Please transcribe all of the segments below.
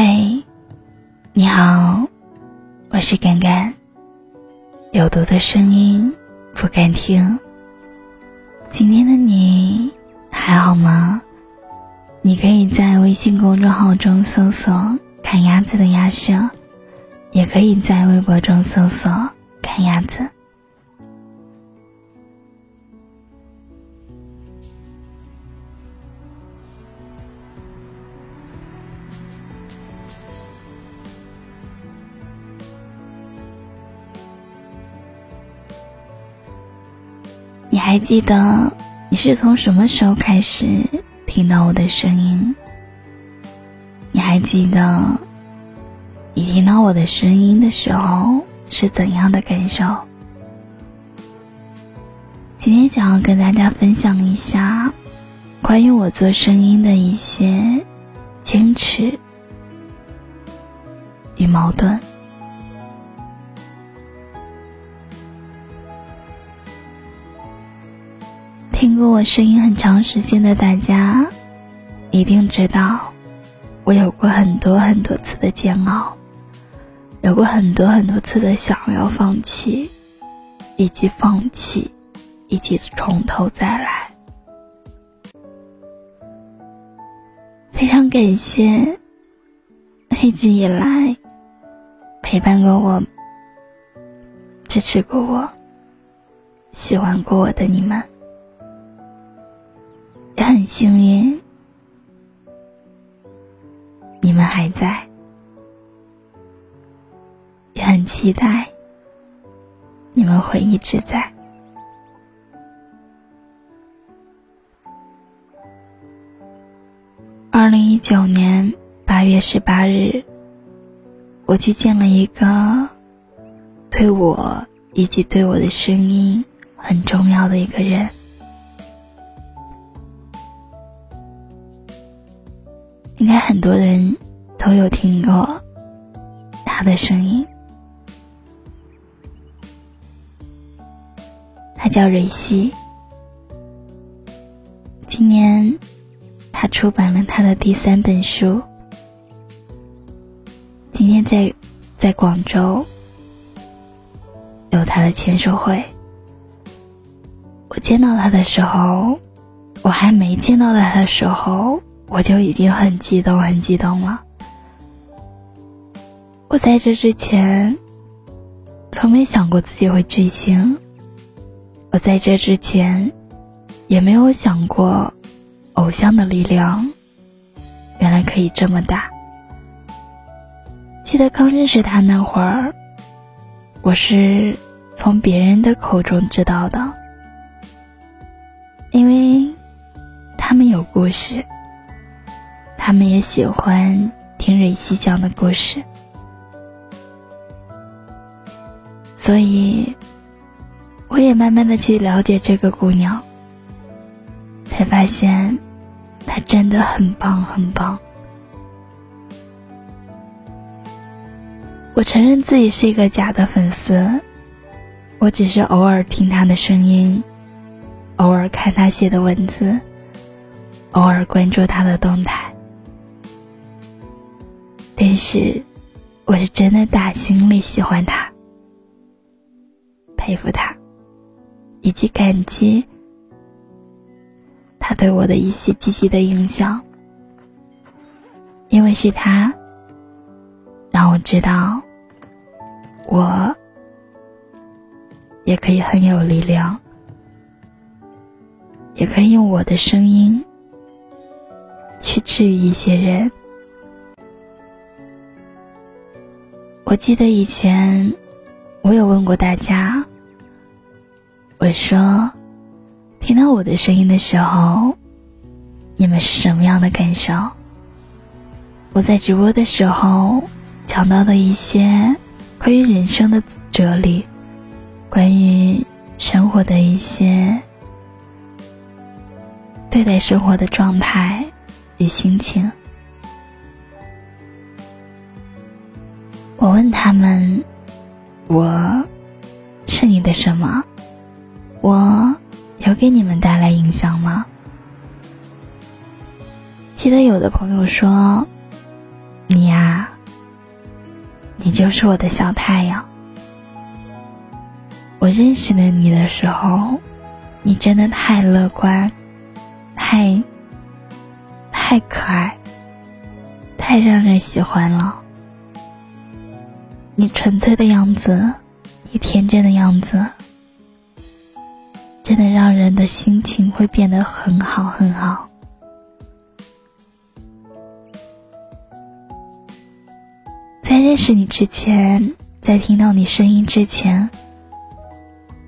嗨，你好，我是甘甘。有毒的声音不敢听。今天的你还好吗？你可以在微信公众号中搜索“看鸭子的鸭舍”，也可以在微博中搜索“看鸭子”。你还记得你是从什么时候开始听到我的声音？你还记得你听到我的声音的时候是怎样的感受？今天想要跟大家分享一下关于我做声音的一些坚持与矛盾。听过我声音很长时间的大家，一定知道，我有过很多很多次的煎熬，有过很多很多次的想要放弃，以及放弃，以及从头再来。非常感谢一直以来陪伴过我、支持过我、喜欢过我的你们。也很幸运，你们还在，也很期待你们会一直在。二零一九年八月十八日，我去见了一个对我以及对我的声音很重要的一个人。应该很多人都有听过他的声音，他叫蕊希。今年他出版了他的第三本书。今天在在广州有他的签售会。我见到他的时候，我还没见到他的时候。我就已经很激动，很激动了。我在这之前，从没想过自己会追星。我在这之前，也没有想过，偶像的力量，原来可以这么大。记得刚认识他那会儿，我是从别人的口中知道的，因为他们有故事。他们也喜欢听蕊希讲的故事，所以我也慢慢的去了解这个姑娘，才发现她真的很棒很棒。我承认自己是一个假的粉丝，我只是偶尔听她的声音，偶尔看她写的文字，偶尔关注她的动态。但是，我是真的打心里喜欢他，佩服他，以及感激他对我的一些积极的影响。因为是他，让我知道，我也可以很有力量，也可以用我的声音去治愈一些人。我记得以前，我有问过大家，我说，听到我的声音的时候，你们是什么样的感受？我在直播的时候讲到的一些关于人生的哲理，关于生活的一些对待生活的状态与心情。我问他们：“我是你的什么？我有给你们带来影响吗？”记得有的朋友说：“你呀，你就是我的小太阳。我认识的你的时候，你真的太乐观，太太可爱，太让人喜欢了。你纯粹的样子，你天真的样子，真的让人的心情会变得很好很好。在认识你之前，在听到你声音之前，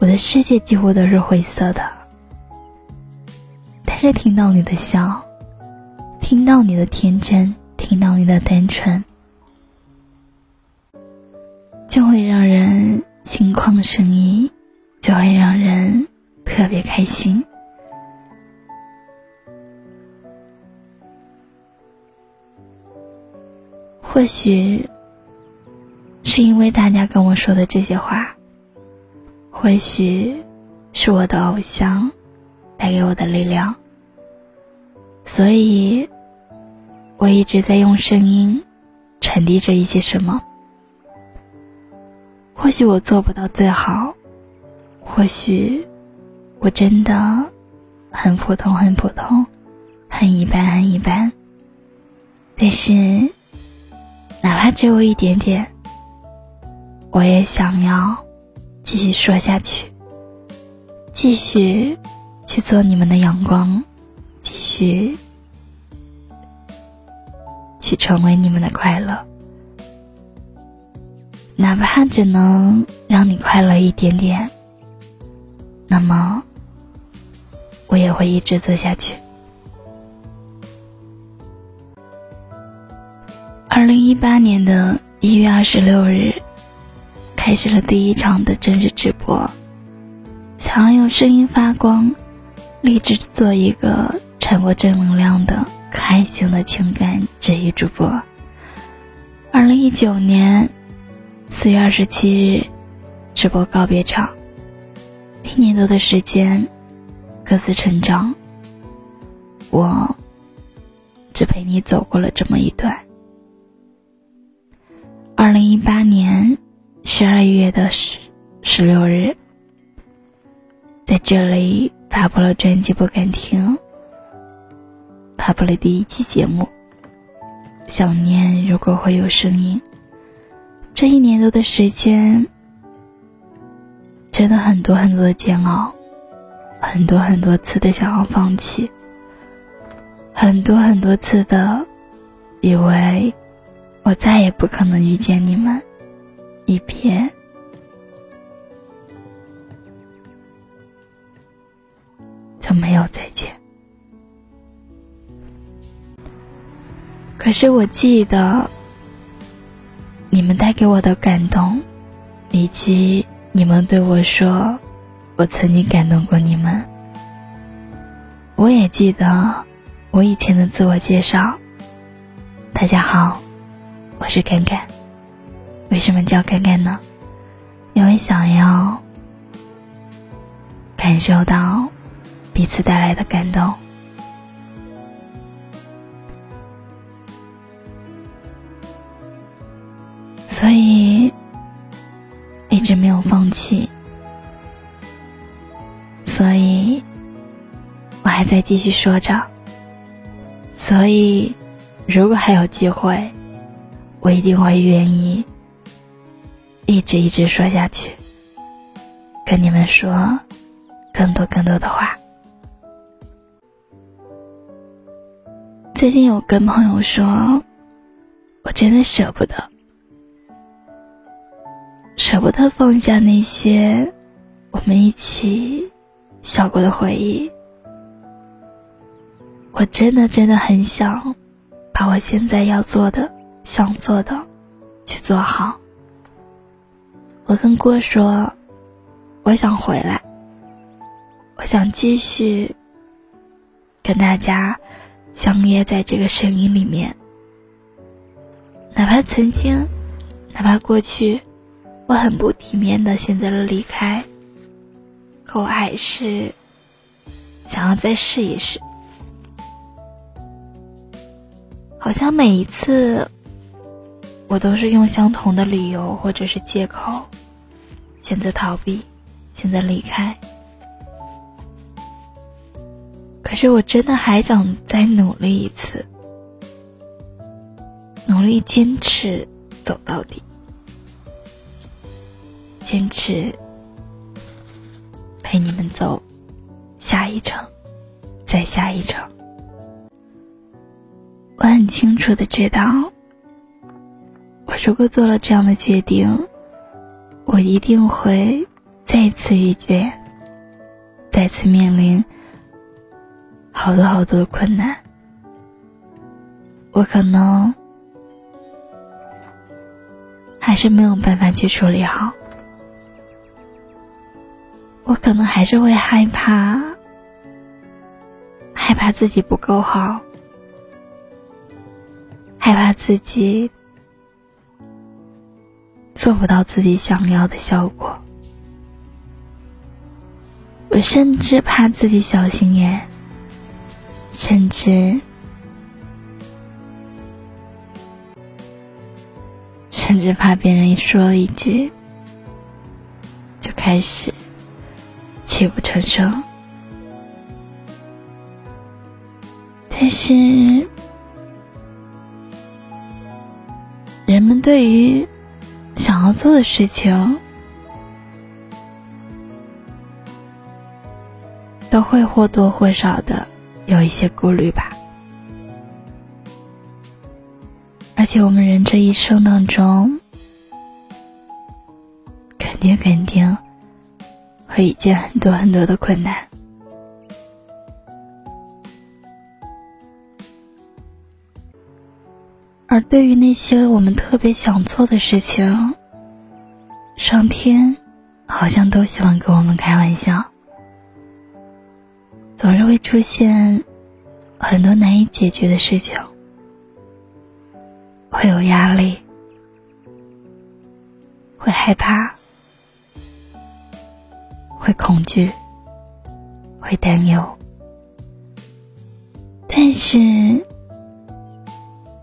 我的世界几乎都是灰色的。但是听到你的笑，听到你的天真，听到你的单纯。就会让人心旷神怡，就会让人特别开心。或许是因为大家跟我说的这些话，或许是我的偶像带给我的力量，所以我一直在用声音传递着一些什么。或许我做不到最好，或许我真的很普通，很普通，很一般，很一般。但是，哪怕只有一点点，我也想要继续说下去，继续去做你们的阳光，继续去成为你们的快乐。哪怕只能让你快乐一点点，那么我也会一直做下去。二零一八年的一月二十六日，开始了第一场的真实直播，想要用声音发光，立志做一个传播正能量的可爱型的情感治愈主播。二零一九年。四月二十七日，直播告别场。一年多的时间，各自成长。我只陪你走过了这么一段。二零一八年十二月的十十六日，在这里发布了专辑《不敢听》，发布了第一期节目。想念，如果会有声音。这一年多的时间，真的很多很多的煎熬，很多很多次的想要放弃，很多很多次的以为我再也不可能遇见你们，一别就没有再见。可是我记得。你们带给我的感动，以及你们对我说，我曾经感动过你们。我也记得我以前的自我介绍。大家好，我是敢敢。为什么叫敢敢呢？因为想要感受到彼此带来的感动。所以一直没有放弃，所以我还在继续说着。所以，如果还有机会，我一定会愿意一直一直说下去，跟你们说更多更多的话。最近有跟朋友说，我真的舍不得。舍不得放下那些我们一起笑过的回忆，我真的真的很想把我现在要做的、想做的去做好。我跟郭说，我想回来，我想继续跟大家相约在这个声音里面，哪怕曾经，哪怕过去。我很不体面的选择了离开，可我还是想要再试一试。好像每一次我都是用相同的理由或者是借口，选择逃避，选择离开。可是我真的还想再努力一次，努力坚持走到底，坚持陪你们走下一程，再下一程。我很清楚的知道。我如果做了这样的决定，我一定会再次遇见，再次面临好多好多的困难。我可能还是没有办法去处理好，我可能还是会害怕，害怕自己不够好，害怕自己。做不到自己想要的效果，我甚至怕自己小心眼，甚至甚至怕别人一说一句，就开始泣不成声。但是，人们对于。想要做的事情，都会或多或少的有一些顾虑吧。而且我们人这一生当中，肯定肯定会遇见很多很多的困难。而对于那些我们特别想做的事情，上天好像都喜欢跟我们开玩笑，总是会出现很多难以解决的事情，会有压力，会害怕，会恐惧，会担忧，但是。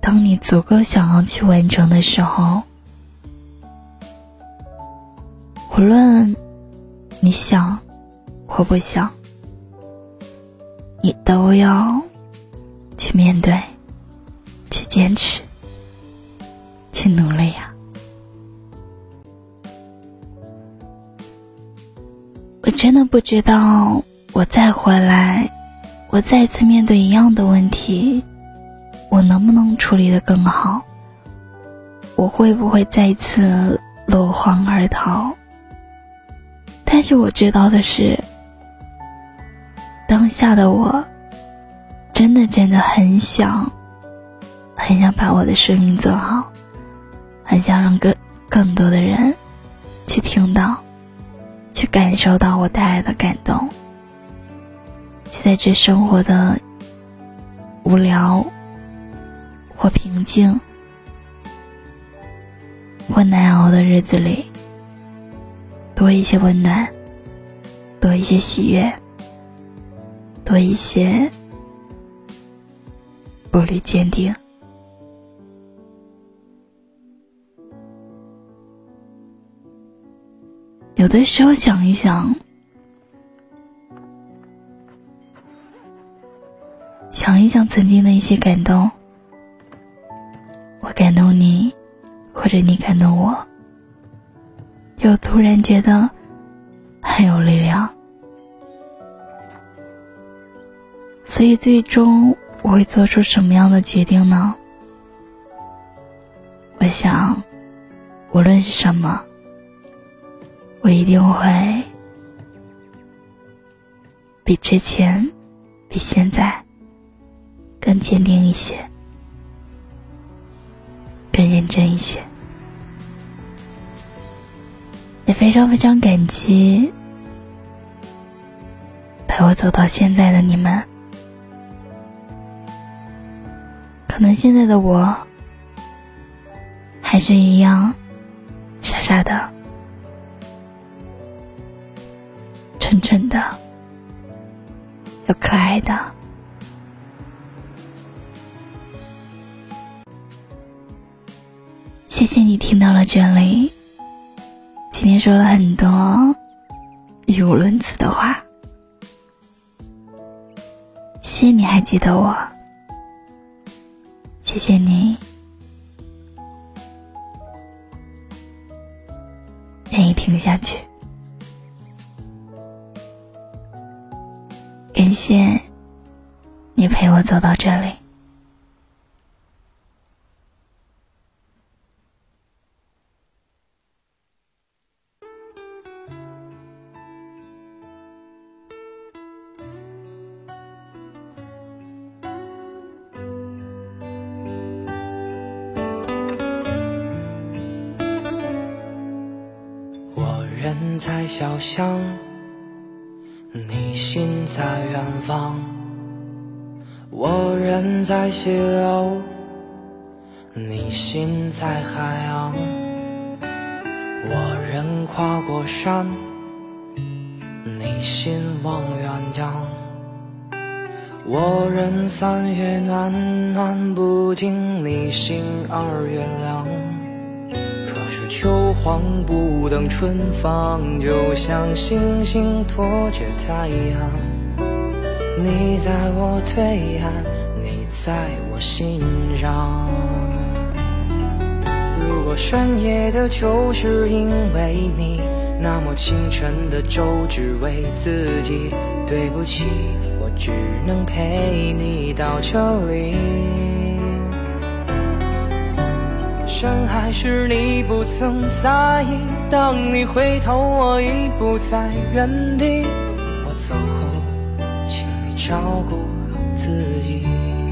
当你足够想要去完成的时候，无论你想或不想，你都要去面对、去坚持、去努力呀！真的不知道，我再回来，我再次面对一样的问题。我能不能处理的更好？我会不会再次落荒而逃？但是我知道的是，当下的我，真的真的很想，很想把我的声音做好，很想让更更多的人去听到，去感受到我带来的感动，就在这生活的无聊。或平静，或难熬的日子里，多一些温暖，多一些喜悦，多一些步履坚定。有的时候想一想，想一想曾经的一些感动。我感动你，或者你感动我，又突然觉得很有力量。所以最终我会做出什么样的决定呢？我想，无论是什么，我一定会比之前、比现在更坚定一些。更认真一些，也非常非常感激陪我走到现在的你们。可能现在的我还是一样傻傻的、有可爱的。谢谢你听到了这里。今天说了很多语无伦次的话，谢谢你还记得我，谢谢你愿意听下去，谢你陪我走到这里。人在小巷，你心在远南方。我人在溪流，你心在海洋。我人跨过山，你心望远江。我人三月暖暖不尽，你心二月凉。可是秋黄不等春放，就像星星拖着太阳。你在我对岸，你在我心上。如果深夜的酒是因为你，那么清晨的粥只为自己。对不起，我只能陪你到这里。深海时你不曾在意，当你回头，我已不在原地。我走后，照顾好自己。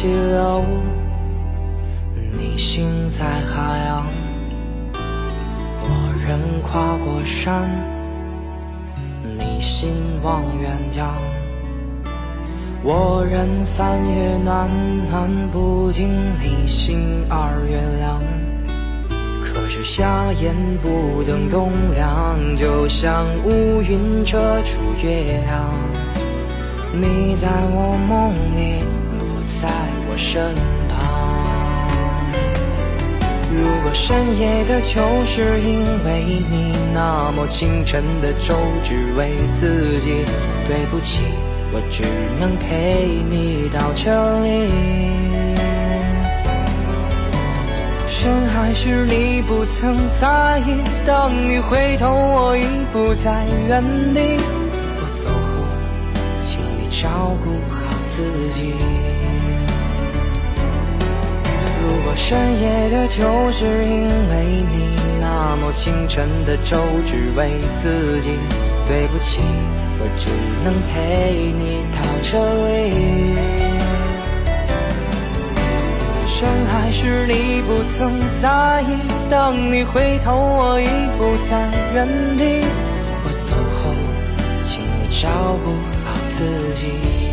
溪流，你心在海洋。我人跨过山，你心望远江。我人三月暖暖不尽，你心二月凉。可是夏夜不等冬凉，就像乌云遮住月亮。你在我梦里，身旁。如果深夜的酒是因为你，那么清晨的粥只为自己。对不起，我只能陪你到这里。深海时你不曾在意，当你回头，我已不在原地。我走后，请你照顾好自己。深夜的就是因为你，那么清晨的粥只为自己。对不起，我只能陪你到这里。深海时你不曾在意，当你回头，我已不在原地。我走后，请你照顾好自己。